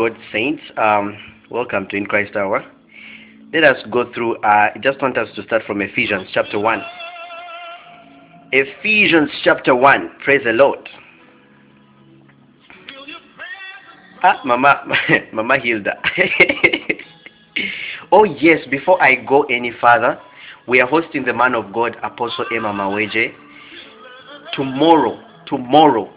God, saints. Um, welcome to In Christ Hour. Let us go through, uh, I just want us to start from Ephesians chapter 1. Ephesians chapter 1. Praise the Lord. Ah, Mama, Mama Hilda. oh, yes, before I go any further, we are hosting the man of God, Apostle Emma Maweje, tomorrow, tomorrow,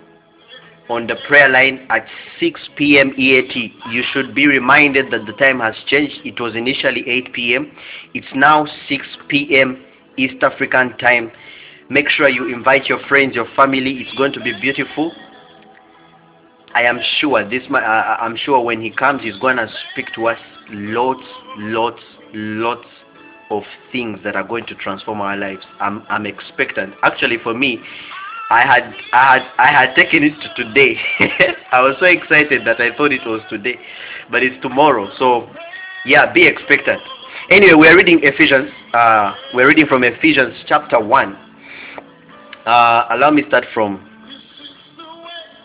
on the prayer line at 6 p.m. EAT. You should be reminded that the time has changed. It was initially 8 p.m. It's now 6 p.m. East African time. Make sure you invite your friends, your family. It's going to be beautiful. I am sure this. Uh, I'm sure when he comes, he's going to speak to us lots, lots, lots of things that are going to transform our lives. I'm, I'm expectant. Actually, for me, I had, I had, I had taken it to today. I was so excited that I thought it was today, but it's tomorrow. So, yeah, be expectant. Anyway, we're reading Ephesians. Uh, we're reading from Ephesians chapter one. Uh, allow me start from.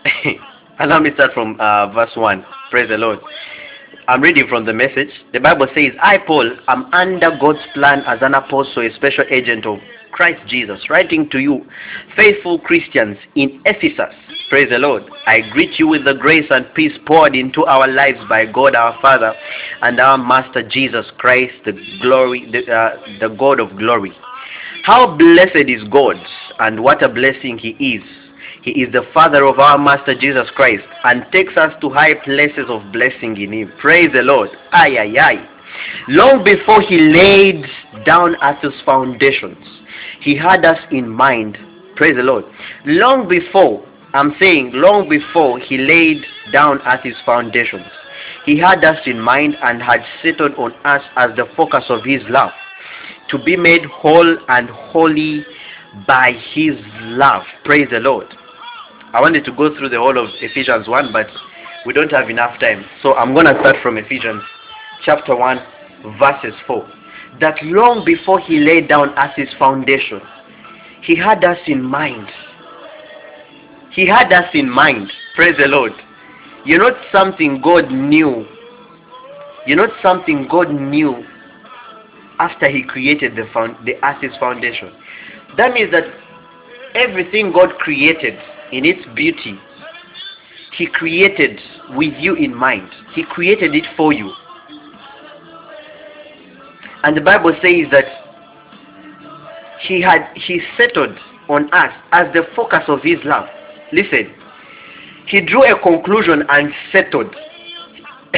allow me start from uh, verse one. Praise the Lord. I'm reading from the message. The Bible says, I, Paul, am under God's plan as an apostle, a special agent of Christ Jesus, writing to you, faithful Christians in Ephesus. Praise the Lord. I greet you with the grace and peace poured into our lives by God our Father and our Master Jesus Christ, the glory, the, uh, the God of glory. How blessed is God, and what a blessing He is. He is the Father of our Master Jesus Christ and takes us to high places of blessing in Him. Praise the Lord. Ay, ay, ay. Long before He laid down Earth's foundations, He had us in mind. Praise the Lord. Long before, I'm saying, long before He laid down Earth's foundations, He had us in mind and had settled on us as the focus of His love, to be made whole and holy by His love. Praise the Lord. I wanted to go through the whole of Ephesians 1, but we don't have enough time. So I'm going to start from Ephesians chapter 1, verses 4. That long before he laid down as his foundation, he had us in mind. He had us in mind. Praise the Lord. You're not something God knew. You're not something God knew after he created the, found, the earth's foundation. That means that everything God created in its beauty, He created with you in mind. He created it for you. And the Bible says that He had He settled on us as the focus of His love. Listen, He drew a conclusion and settled.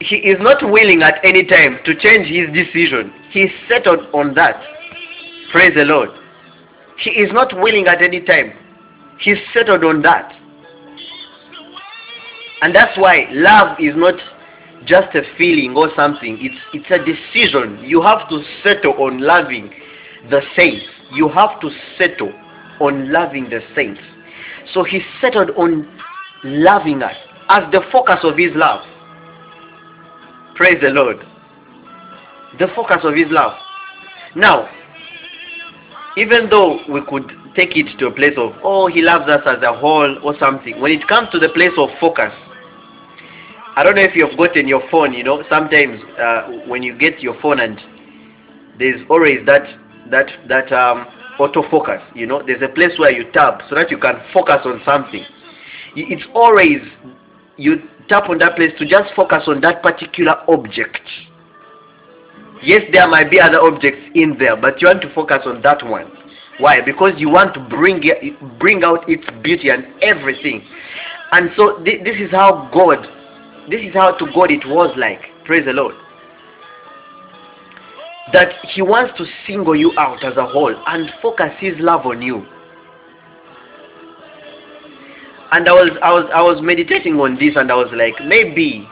he is not willing at any time to change his decision. He settled on that. Praise the Lord. He is not willing at any time. He's settled on that. And that's why love is not just a feeling or something. It's, it's a decision. You have to settle on loving the saints. You have to settle on loving the saints. So he settled on loving us as the focus of his love. Praise the Lord. The focus of his love. Now, even though we could take it to a place of, oh, he loves us as a whole or something, when it comes to the place of focus, I don't know if you've gotten your phone, you know, sometimes uh, when you get your phone and there's always that, that, that um, autofocus, you know, there's a place where you tap so that you can focus on something. It's always, you tap on that place to just focus on that particular object. Yes, there might be other objects in there, but you want to focus on that one. Why? Because you want to bring bring out its beauty and everything. And so th- this is how God, this is how to God it was like. Praise the Lord. That He wants to single you out as a whole and focus His love on you. And I was, I was, I was meditating on this, and I was like, maybe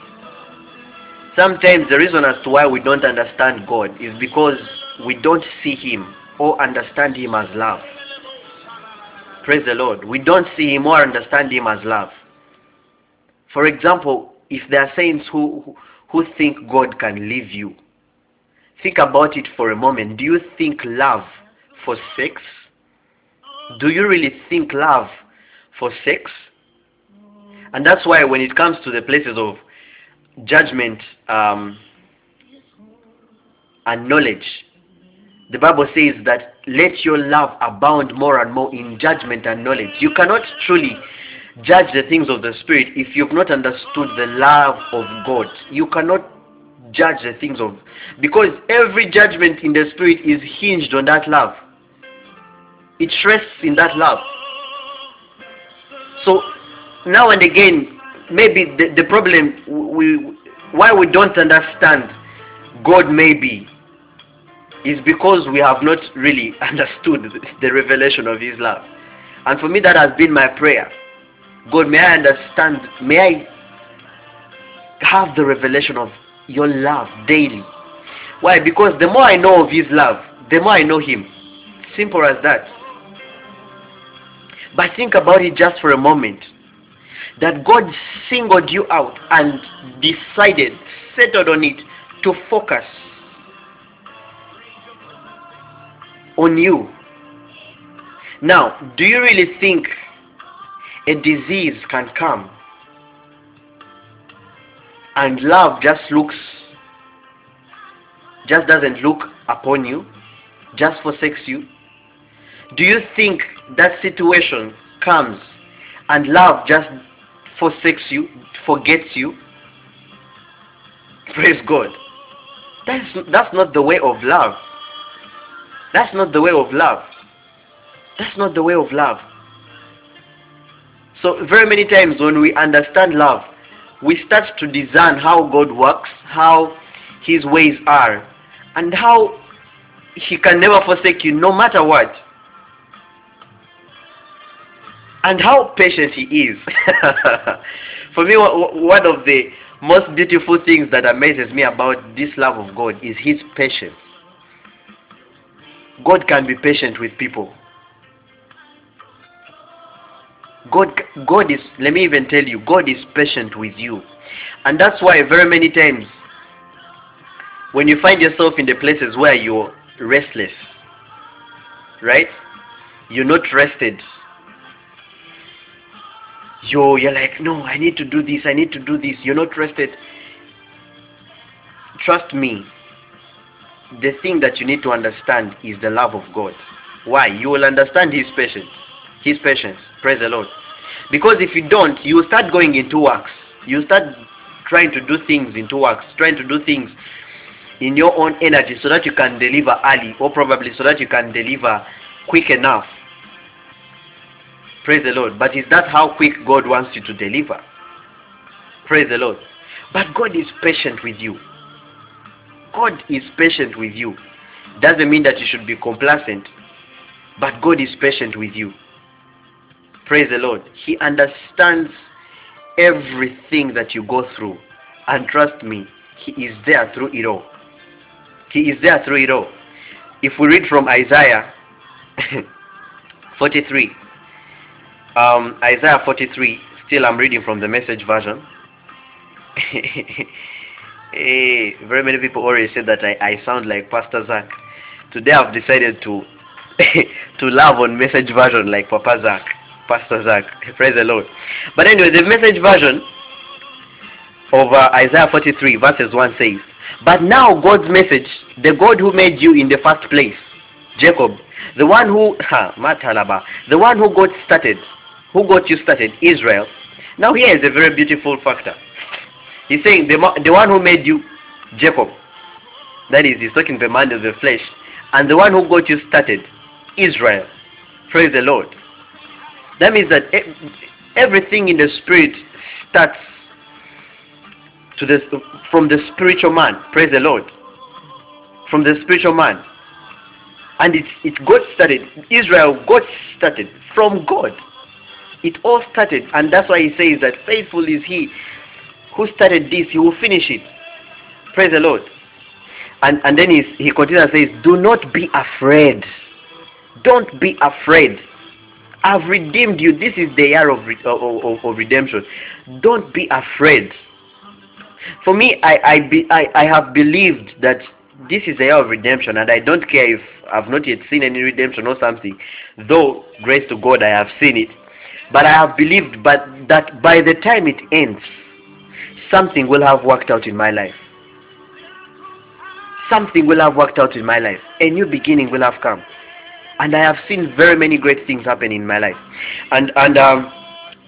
sometimes the reason as to why we don't understand God is because we don't see Him or understand Him as love. Praise the Lord. We don't see Him or understand Him as love. For example, if there are saints who, who think God can leave you, think about it for a moment. Do you think love for sex? Do you really think love for sex? And that's why when it comes to the places of judgment um, and knowledge, the Bible says that let your love abound more and more in judgment and knowledge. You cannot truly judge the things of the Spirit if you've not understood the love of God. You cannot judge the things of because every judgment in the Spirit is hinged on that love. It rests in that love. So now and again, maybe the, the problem we why we don't understand God maybe is because we have not really understood the revelation of his love. And for me that has been my prayer. God may I understand may I have the revelation of your love daily. Why? Because the more I know of his love, the more I know him. Simple as that. But think about it just for a moment. That God singled you out and decided, settled on it to focus on you. Now, do you really think a disease can come and love just looks, just doesn't look upon you, just forsakes you? Do you think that situation comes and love just forsakes you, forgets you? Praise God. That's, that's not the way of love. That's not the way of love. That's not the way of love. So very many times when we understand love, we start to discern how God works, how his ways are, and how he can never forsake you no matter what. And how patient he is. For me, one of the most beautiful things that amazes me about this love of God is his patience. God can be patient with people. God, God is, let me even tell you, God is patient with you. And that's why very many times when you find yourself in the places where you're restless, right? You're not rested. You're, you're like, no, I need to do this, I need to do this. You're not rested. Trust me, the thing that you need to understand is the love of God. Why? You will understand His patience. His patience. Praise the Lord. Because if you don't, you start going into works. You start trying to do things into works, trying to do things in your own energy so that you can deliver early or probably so that you can deliver quick enough. Praise the Lord. But is that how quick God wants you to deliver? Praise the Lord. But God is patient with you. God is patient with you. Doesn't mean that you should be complacent, but God is patient with you. Praise the Lord. He understands everything that you go through. And trust me, He is there through it all. He is there through it all. If we read from Isaiah 43, um, Isaiah 43, still I'm reading from the message version. hey, very many people already said that I, I sound like Pastor Zach. Today I've decided to to love on message version like Papa Zach. Pastor Zach. Praise the Lord. But anyway, the message version of uh, Isaiah 43 verses 1 says, But now God's message, the God who made you in the first place, Jacob, the one who, ha, the one who got started, who got you started, Israel. Now here is a very beautiful factor. He's saying the, the one who made you, Jacob, that is, he's talking the man of the flesh, and the one who got you started, Israel. Praise the Lord. That means that everything in the spirit starts to the, from the spiritual man. Praise the Lord. From the spiritual man. And it, it got started. Israel God started from God. It all started. And that's why he says that faithful is he who started this. He will finish it. Praise the Lord. And, and then he, he continues and says, Do not be afraid. Don't be afraid. I've redeemed you. This is the year of, of, of redemption. Don't be afraid. For me, I, I, be, I, I have believed that this is the year of redemption and I don't care if I've not yet seen any redemption or something. Though, grace to God, I have seen it. But I have believed but that by the time it ends, something will have worked out in my life. Something will have worked out in my life. A new beginning will have come. And I have seen very many great things happen in my life. And and um,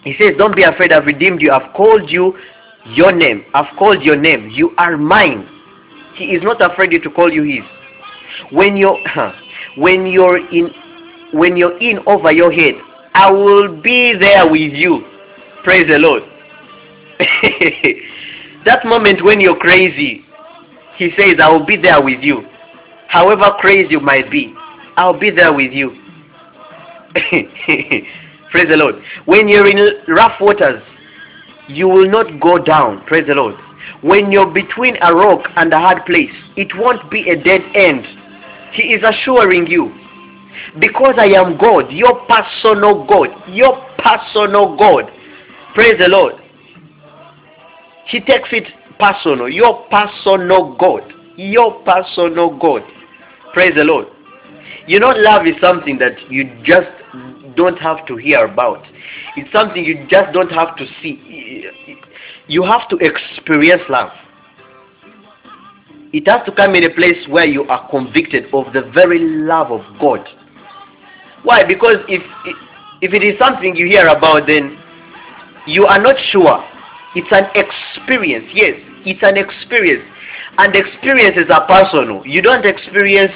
he says, Don't be afraid, I've redeemed you, I've called you your name. I've called your name. You are mine. He is not afraid to call you his. When you're when you're in when you're in over your head, I will be there with you. Praise the Lord. that moment when you're crazy, he says, I will be there with you. However crazy you might be, I'll be there with you. Praise the Lord. When you're in rough waters, you will not go down. Praise the Lord. When you're between a rock and a hard place, it won't be a dead end. He is assuring you. Because I am God, your personal God, your personal God. Praise the Lord. He takes it personal, your personal God, your personal God. Praise the Lord. You know, love is something that you just don't have to hear about. It's something you just don't have to see. You have to experience love. It has to come in a place where you are convicted of the very love of God. Why? Because if if it is something you hear about, then you are not sure. It's an experience. Yes, it's an experience. And experiences are personal. You don't experience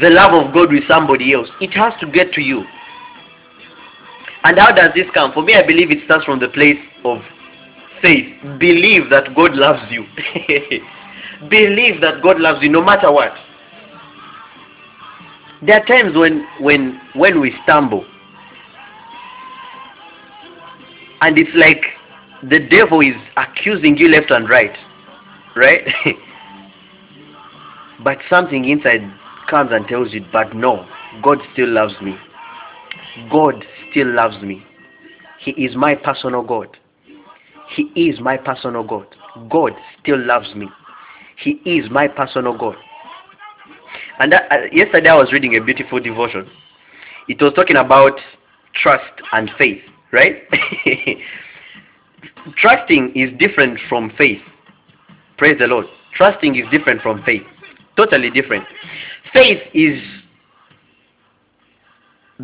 the love of God with somebody else. It has to get to you. And how does this come? For me, I believe it starts from the place of faith. Believe that God loves you. believe that God loves you no matter what. There are times when when when we stumble and it's like the devil is accusing you left and right. Right? but something inside comes and tells you, but no, God still loves me. God still loves me. He is my personal God. He is my personal God. God still loves me. He is my personal God. And that, uh, yesterday I was reading a beautiful devotion. It was talking about trust and faith, right? Trusting is different from faith. Praise the Lord. Trusting is different from faith. Totally different. Faith is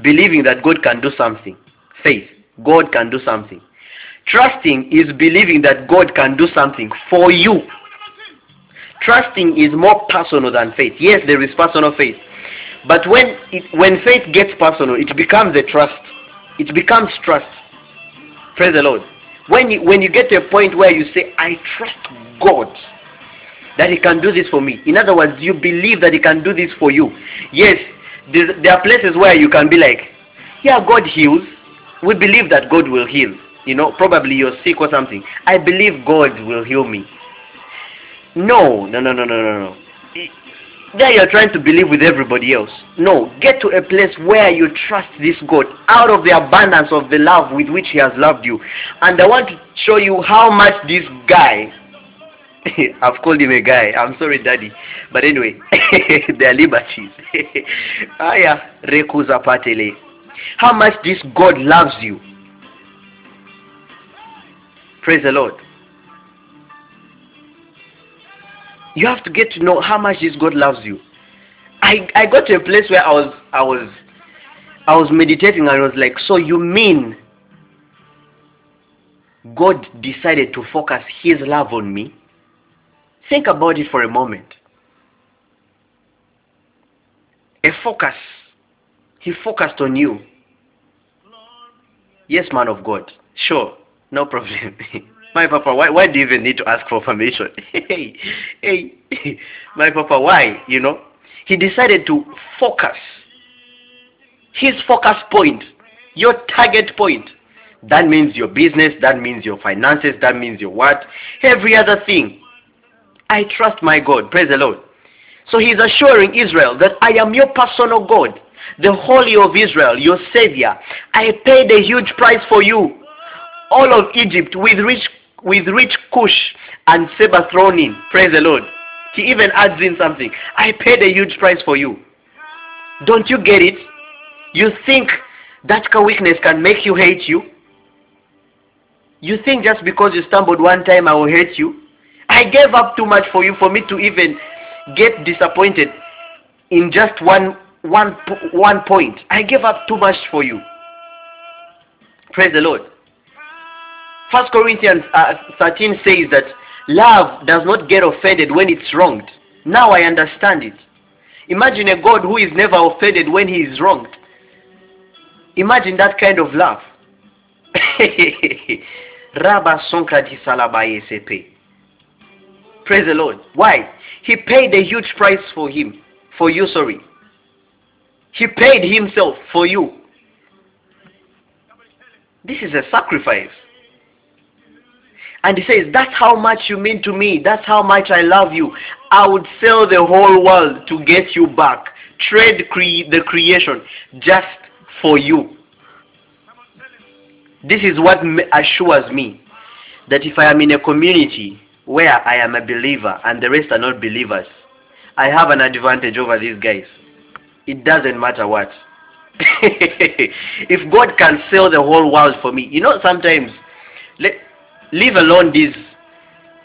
believing that God can do something. Faith. God can do something. Trusting is believing that God can do something for you. Trusting is more personal than faith. Yes, there is personal faith. But when it, when faith gets personal, it becomes a trust. It becomes trust. Praise the Lord. When you, when you get to a point where you say, I trust God that He can do this for me. In other words, you believe that He can do this for you. Yes, there, are places where you can be like, yeah, God heals. We believe that God will heal. You know, probably you're sick or something. I believe God will heal me. No, no, no, no, no, no, no. There you're trying to believe with everybody else. No, get to a place where you trust this God out of the abundance of the love with which He has loved you. And I want to show you how much this guy, I've called him a guy. I'm sorry, Daddy. But anyway, they are liberties. Aya, ah, rekuza patele. How much this God loves you. Praise the Lord. You have to get to know how much this God loves you. I, I got to a place where I was I was I was meditating and I was like, so you mean God decided to focus his love on me? Think about it for a moment. A focus. He focused on you. Yes, man of God. Sure. No problem. my papa, why, why do you even need to ask for permission? hey, hey, my papa, why? You know, he decided to focus. His focus point, your target point. That means your business, that means your finances, that means your what? Every other thing. I trust my God. Praise the Lord. So he's assuring Israel that I am your personal God, the Holy of Israel, your Savior. I paid a huge price for you. All of Egypt with rich with rich Cush and Seba thrown in. Praise the Lord. He even adds in something. I paid a huge price for you. Don't you get it? You think that weakness can make you hate you? You think just because you stumbled one time I will hate you? I gave up too much for you for me to even get disappointed in just one one one point. I gave up too much for you. Praise the Lord. First Corinthians uh, 13 says that love does not get offended when it's wronged. Now I understand it. Imagine a God who is never offended when he is wronged. Imagine that kind of love. Praise the Lord. Why? He paid a huge price for him. For you, sorry. He paid himself for you. This is a sacrifice. And he says, That's how much you mean to me. That's how much I love you. I would sell the whole world to get you back. Trade cre- the creation just for you. This is what assures me that if I am in a community where I am a believer and the rest are not believers, I have an advantage over these guys. It doesn't matter what. if God can sell the whole world for me, you know, sometimes, let, leave alone this.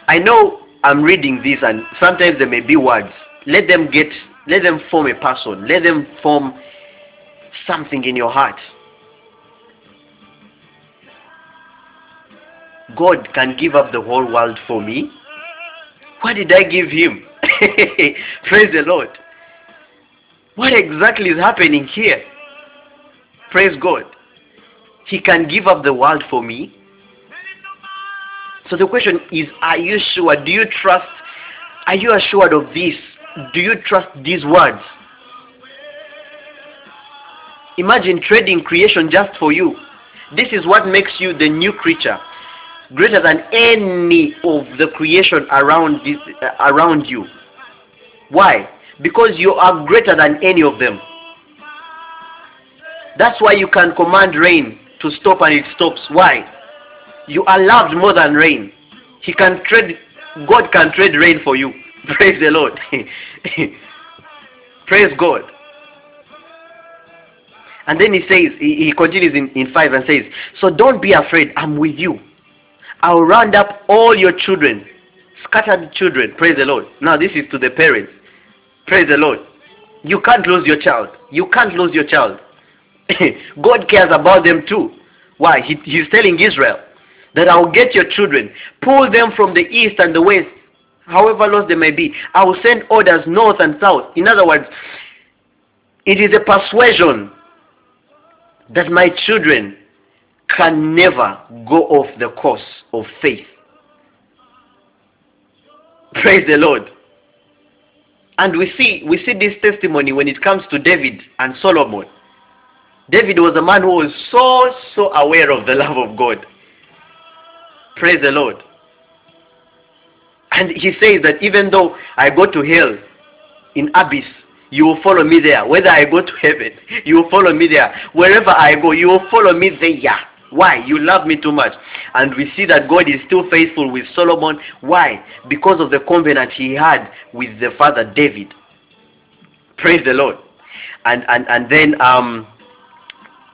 I know I'm reading this and sometimes there may be words. Let them get, let them form a person. Let them form something in your heart. God can give up the whole world for me. What did I give him? Praise the Lord. What exactly is happening here? Praise God. He can give up the world for me. So the question is, are you sure? Do you trust? Are you assured of this? Do you trust these words? Imagine trading creation just for you. This is what makes you the new creature greater than any of the creation around this uh, around you. Why? Because you are greater than any of them. That's why you can command rain to stop and it stops. Why? You are loved more than rain. He can trade god can trade rain for you. Praise the lord. Praise god. And then he says he, he continues in, in 5 and says so don't be afraid. I'm with you I'll round up all your children, scattered children. Praise the Lord. Now, this is to the parents. Praise the Lord. You can't lose your child. You can't lose your child. God cares about them too. Why? He, he's telling Israel that I'll get your children, pull them from the east and the west, however lost they may be. I will send orders north and south. In other words, it is a persuasion that my children can never go off the course of faith. Praise the Lord. And we see we see this testimony when it comes to David and Solomon. David was a man who was so so aware of the love of God. Praise the Lord. And he says that even though I go to hell in abyss, you will follow me there. Whether I go to heaven, you will follow me there. Wherever I go, you will follow me there. Why? You love me too much. And we see that God is still faithful with Solomon. Why? Because of the covenant he had with the father David. Praise the Lord. And and and then um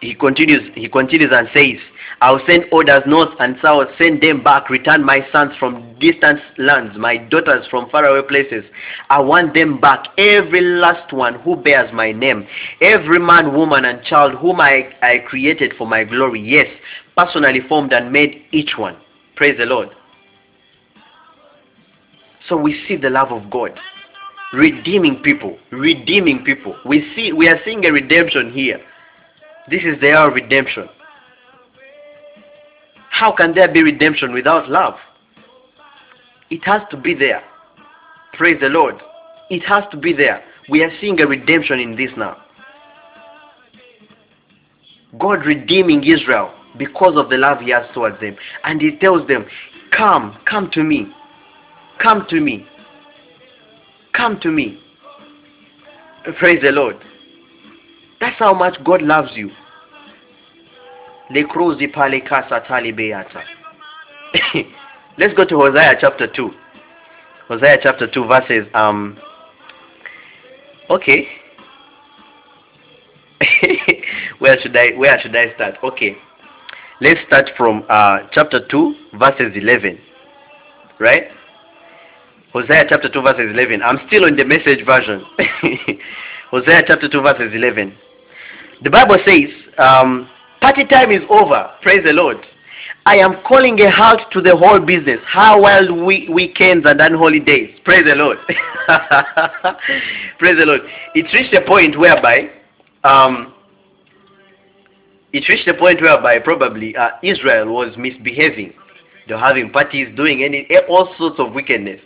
he continues he continues and says I'll send orders north and south, send them back, return my sons from distant lands, my daughters from faraway places. I want them back, every last one who bears my name, every man, woman, and child whom I, I created for my glory. Yes, personally formed and made each one. Praise the Lord. So we see the love of God redeeming people, redeeming people. We see we are seeing a redemption here. This is their redemption. How can there be redemption without love? It has to be there. Praise the Lord. It has to be there. We are seeing a redemption in this now. God redeeming Israel because of the love he has towards them. And he tells them, Come, come to me. Come to me. Come to me. Praise the Lord. That's how much God loves you. Let's go to Hosea chapter 2. Hosea chapter 2 verses um okay. where should I where should I start? Okay. Let's start from uh, chapter 2, verses 11. Right? Hosea chapter 2, verses 11. I'm still on the message version. Hosea chapter 2, verses 11. The Bible says, um, party time is over. Praise the Lord. I am calling a halt to the whole business. How wild we, weekends and unholy days. Praise the Lord. Praise the Lord. It reached a point whereby um, it reached a point whereby probably uh, Israel was misbehaving. They were having parties, doing any all sorts of wickedness,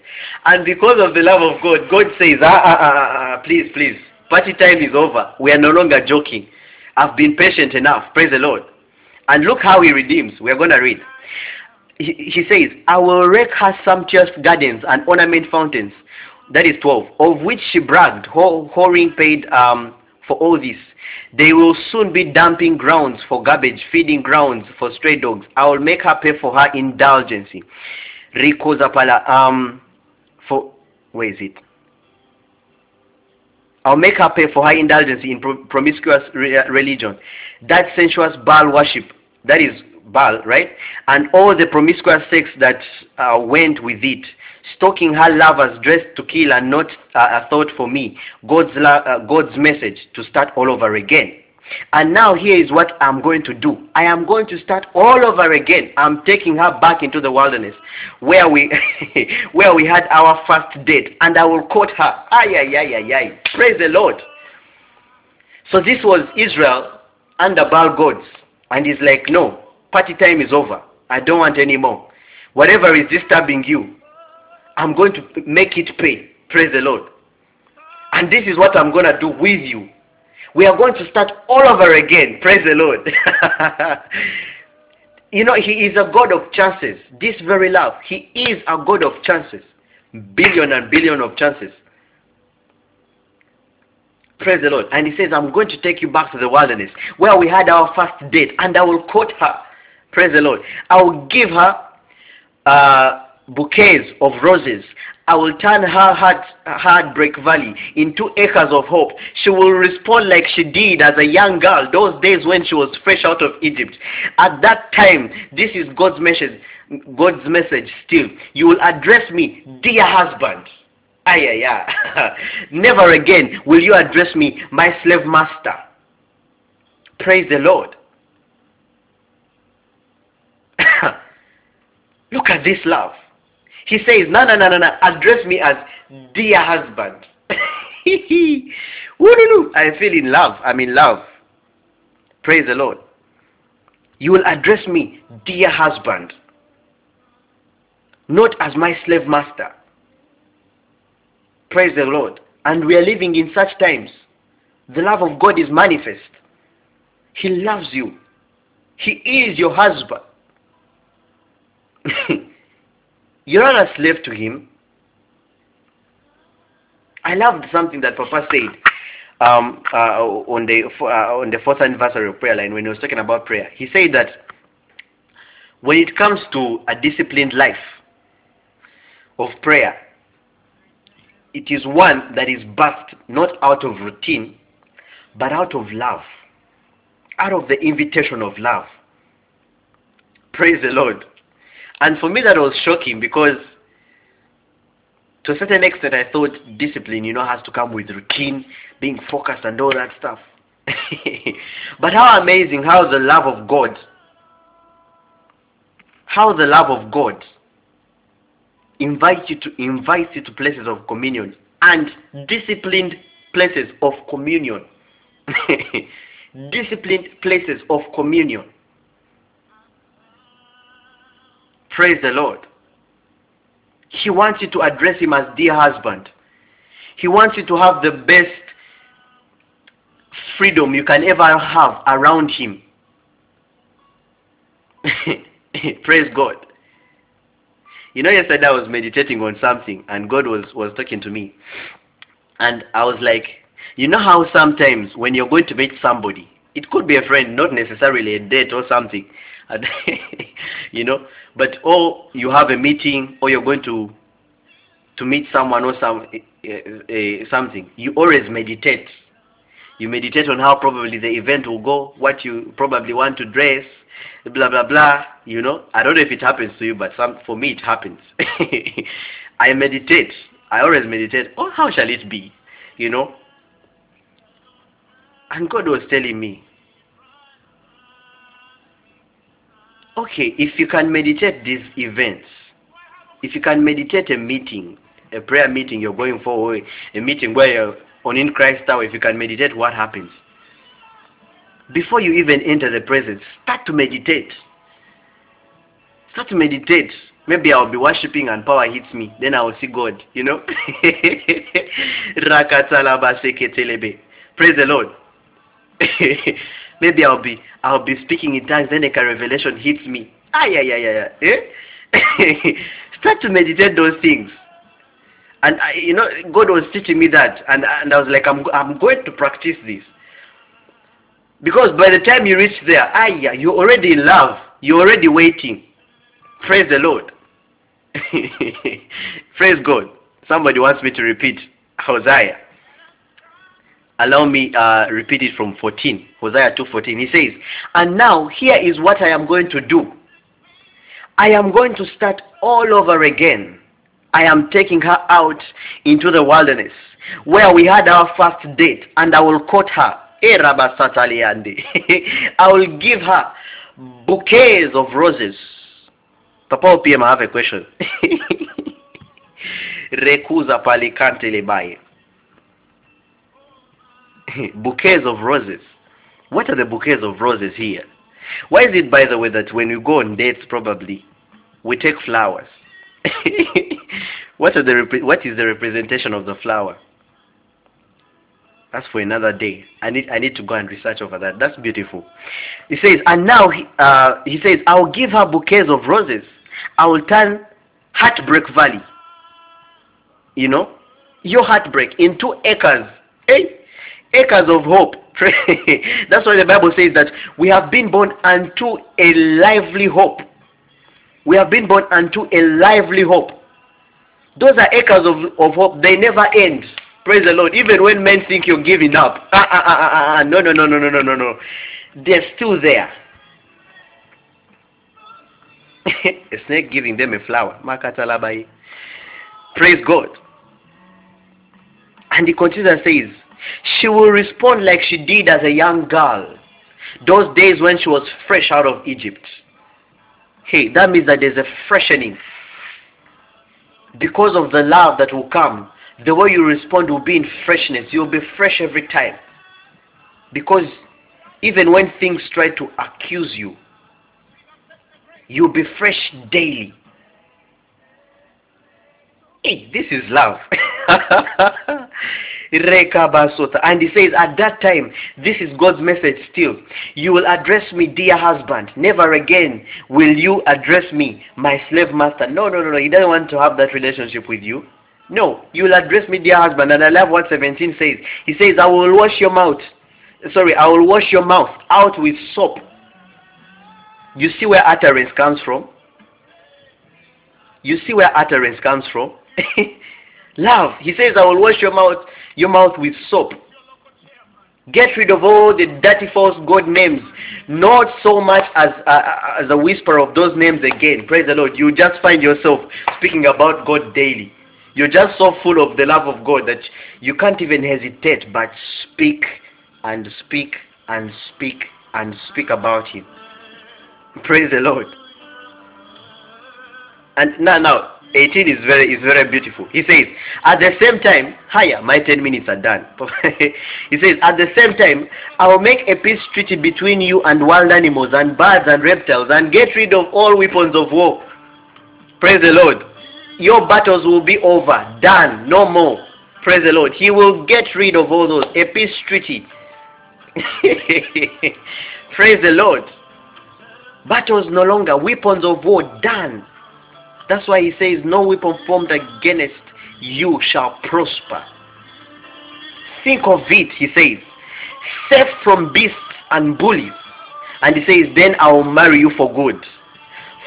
and because of the love of God, God says, ah, ah, ah, ah, ah, please, please, party time is over. We are no longer joking. I've been patient enough. Praise the Lord. And look how He redeems. We are going to read. He, he says, I will wreck her sumptuous gardens and ornament fountains. That is 12. Of which she bragged, whoring paid um, for all this. They will soon be dumping grounds for garbage, feeding grounds for stray dogs. I will make her pay for her indulgence. Rico Zapala, um, for, where is it? I'll make her pay for her indulgence in pro promiscuous re religion. That sensuous Baal worship, that is Baal, right? And all the promiscuous sex that uh, went with it stalking her lovers dressed to kill and not uh, a thought for me god's uh, god's message to start all over again and now here is what i'm going to do. I am going to start all over again. I'm taking her back into the wilderness where we where we had our first date. And i will quote her. Ay ay ay ay ay. Praise the lord. So this was israel under baal gods. And he's like no party time is over. I don't want any more. Whatever is disturbing you I'm going to make it pay. Praise the Lord. And this is what I'm going to do with you. We are going to start all over again. Praise the Lord. you know, He is a God of chances. This very love. He is a God of chances. Billion and billion of chances. Praise the Lord. And He says, I'm going to take you back to the wilderness where we had our first date. And I will quote her. Praise the Lord. I will give her. Uh, bouquets of roses. I will turn her heart, heartbreak valley into acres of hope. She will respond like she did as a young girl those days when she was fresh out of Egypt. At that time, this is God's message, God's message still. You will address me, dear husband. Ay, ay, ay. Never again will you address me, my slave master. Praise the Lord. Look at this love. He says, no, no, no, no, no, address me as dear husband. I feel in love. I'm in love. Praise the Lord. You will address me, dear husband, not as my slave master. Praise the Lord. And we are living in such times. The love of God is manifest. He loves you. He is your husband. You're not a slave to him. I loved something that Papa said um, uh, on the uh, on the fourth anniversary of prayer line when he was talking about prayer. He said that when it comes to a disciplined life of prayer, it is one that is birthed not out of routine, but out of love, out of the invitation of love. Praise the Lord. And for me, that was shocking because to a certain extent, I thought discipline, you know, has to come with routine, being focused, and all that stuff. but how amazing how the love of God, how the love of God invites you to invites you to places of communion and disciplined places of communion. Mm. disciplined places of communion. Praise the Lord. He wants you to address him as dear husband. He wants you to have the best freedom you can ever have around him. Praise God. You know, yesterday I was meditating on something and God was, was talking to me. And I was like, you know how sometimes when you're going to meet somebody, it could be a friend, not necessarily a date or something, you know, but or you have a meeting or you're going to to meet someone or some uh, uh, something you always meditate you meditate on how probably the event will go, what you probably want to dress, blah blah blah. You know, I don't know if it happens to you, but some for me it happens. I meditate. I always meditate. Oh, how shall it be? You know. And God was telling me, okay, if you can meditate these events, if you can meditate a meeting, a prayer meeting you're going for, a meeting where you're on in Christ Hour, if you can meditate, what happens? Before you even enter the presence, start to meditate. Start to meditate. Maybe I'll be worshiping and power hits me. Then I will see God, you know. Praise the Lord. Maybe I'll be I'll be speaking in tongues, then a revelation hits me. Ah yeah yeah yeah yeah. Eh? Start to meditate those things. And I, you know, God was teaching me that, and and I was like, I'm I'm going to practice this. Because by the time you reach there, ah yeah, you're already in love. You're already waiting. Praise the Lord. Praise God. Somebody wants me to repeat Hosea. Allow me uh, repeat it from 14. Hosea 2.14. He says, And now here is what I am going to do. I am going to start all over again. I am taking her out into the wilderness where we had our first date and I will court her. I will give her bouquets of roses. Papa PM, I have a question. Rekuza palikante lebaye. Bouquets of roses. What are the bouquets of roses here? Why is it, by the way, that when we go on dates, probably we take flowers? what are the what is the representation of the flower? That's for another day. I need I need to go and research over that. That's beautiful. He says, and now he, uh, he says, I will give her bouquets of roses. I will turn heartbreak valley. You know, your heartbreak into acres. Hey, acres of hope. That's why the Bible says that we have been born unto a lively hope. We have been born unto a lively hope. Those are acres of, of hope. They never end. Praise the Lord. Even when men think you're giving up. Ah, ah, ah. No, no, no, no, no, no, no, no. They're still there. a snake giving them a flower. Praise God. And he continues and says, she will respond like she did as a young girl. Those days when she was fresh out of Egypt. Hey, that means that there's a freshening. Because of the love that will come, the way you respond will be in freshness. You'll be fresh every time. Because even when things try to accuse you, you'll be fresh daily. Hey, this is love. And he says, at that time, this is God's message still. You will address me, dear husband. Never again will you address me, my slave master. No, no, no, no. He doesn't want to have that relationship with you. No, you will address me, dear husband. And I love what 17 says. He says, I will wash your mouth. Sorry, I will wash your mouth out with soap. You see where utterance comes from? You see where utterance comes from? Love. He says, I will wash your mouth your mouth with soap. Get rid of all the dirty false God names. Not so much as, uh, as a whisper of those names again. Praise the Lord. You just find yourself speaking about God daily. You're just so full of the love of God that you can't even hesitate but speak and speak and speak and speak about Him. Praise the Lord. And now, now, 18 is very is very beautiful. He says, at the same time, higher, my 10 minutes are done. he says, at the same time, I will make a peace treaty between you and wild animals and birds and reptiles and get rid of all weapons of war. Praise the Lord. Your battles will be over, done, no more. Praise the Lord. He will get rid of all those. A peace treaty. Praise the Lord. Battles no longer, weapons of war done that's why he says, No weapon formed against you shall prosper. Think of it, he says, safe from beasts and bullies. And he says, Then I will marry you for good.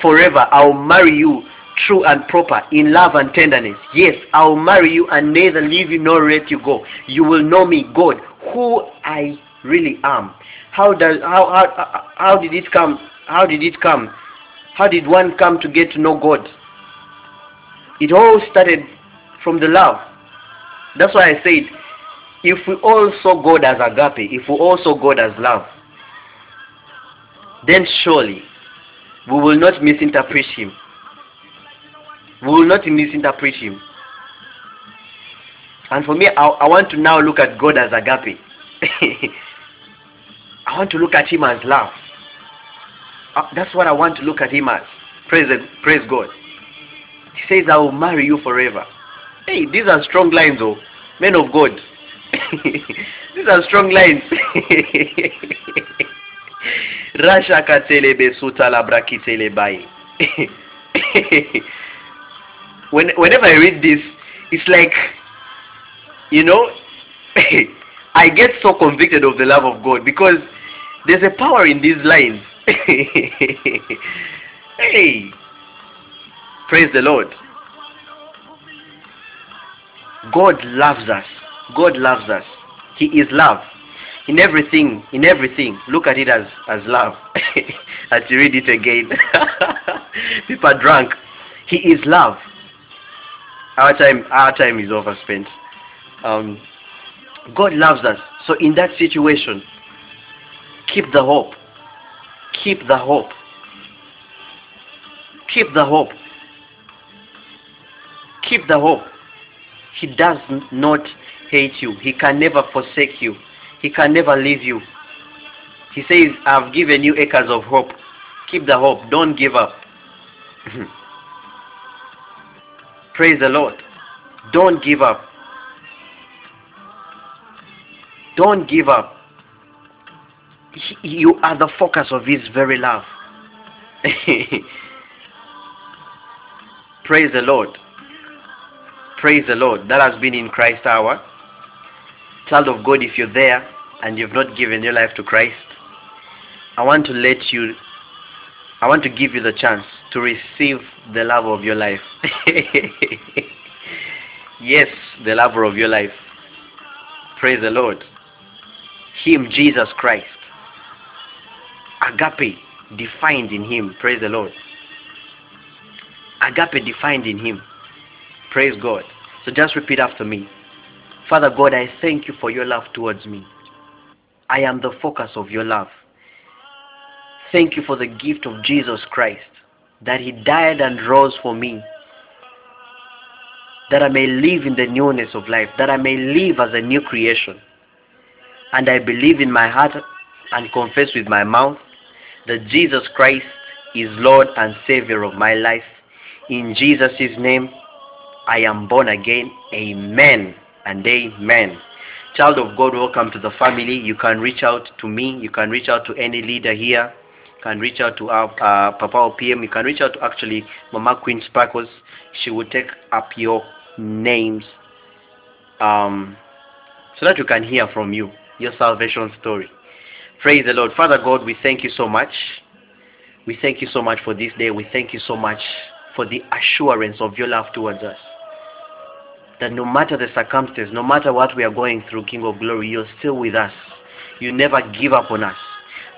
Forever I will marry you true and proper in love and tenderness. Yes, I will marry you and neither leave you nor let you go. You will know me, God, who I really am. How does how how how did it come? How did it come? How did one come to get to know God? It all started from the love. That's why I said, if we all saw God as agape, if we all saw God as love, then surely we will not misinterpret Him. We will not misinterpret Him. And for me, I, I want to now look at God as agape. I want to look at Him as love. Uh, that's what I want to look at Him as. Praise, praise God. He says, I will marry you forever. Hey, these are strong lines, oh. Men of God. these are strong lines. Rasha katelebe sutala brakitele bai. when, whenever I read this, it's like, you know, I get so convicted of the love of God because there's a power in these lines. hey, praise the Lord. God loves us. God loves us. He is love. In everything, in everything, look at it as, as love. as you read it again. People are drunk. He is love. Our time, our time is overspent. Um, God loves us. So in that situation, keep the hope. Keep the hope. Keep the hope. Keep the hope. He does not hate you. He can never forsake you. He can never leave you. He says, I've given you acres of hope. Keep the hope. Don't give up. Praise the Lord. Don't give up. Don't give up. You are the focus of His very love. Praise the Lord. Praise the Lord. That has been in Christ hour. Child of God, if you're there and you've not given your life to Christ, I want to let you, I want to give you the chance to receive the lover of your life. yes, the lover of your life. Praise the Lord. Him, Jesus Christ. Agape defined in Him. Praise the Lord. Agape defined in Him. Praise God. So just repeat after me. Father God, I thank you for your love towards me. I am the focus of your love. Thank you for the gift of Jesus Christ, that he died and rose for me, that I may live in the newness of life, that I may live as a new creation. And I believe in my heart and confess with my mouth that Jesus Christ is Lord and Savior of my life. In Jesus' name, I am born again. Amen and amen. Child of God, welcome to the family. You can reach out to me. You can reach out to any leader here. You can reach out to our uh, Papa PM. You can reach out to actually Mama Queen Sparkles. She will take up your names um, so that we can hear from you your salvation story. Praise the Lord. Father God, we thank you so much. We thank you so much for this day. We thank you so much for the assurance of your love towards us. That no matter the circumstance, no matter what we are going through, King of Glory, you're still with us. You never give up on us.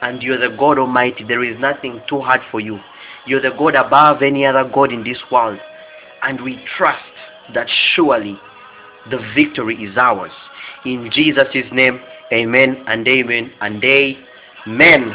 And you're the God Almighty. There is nothing too hard for you. You're the God above any other God in this world. And we trust that surely the victory is ours. In Jesus' name, amen and amen and amen.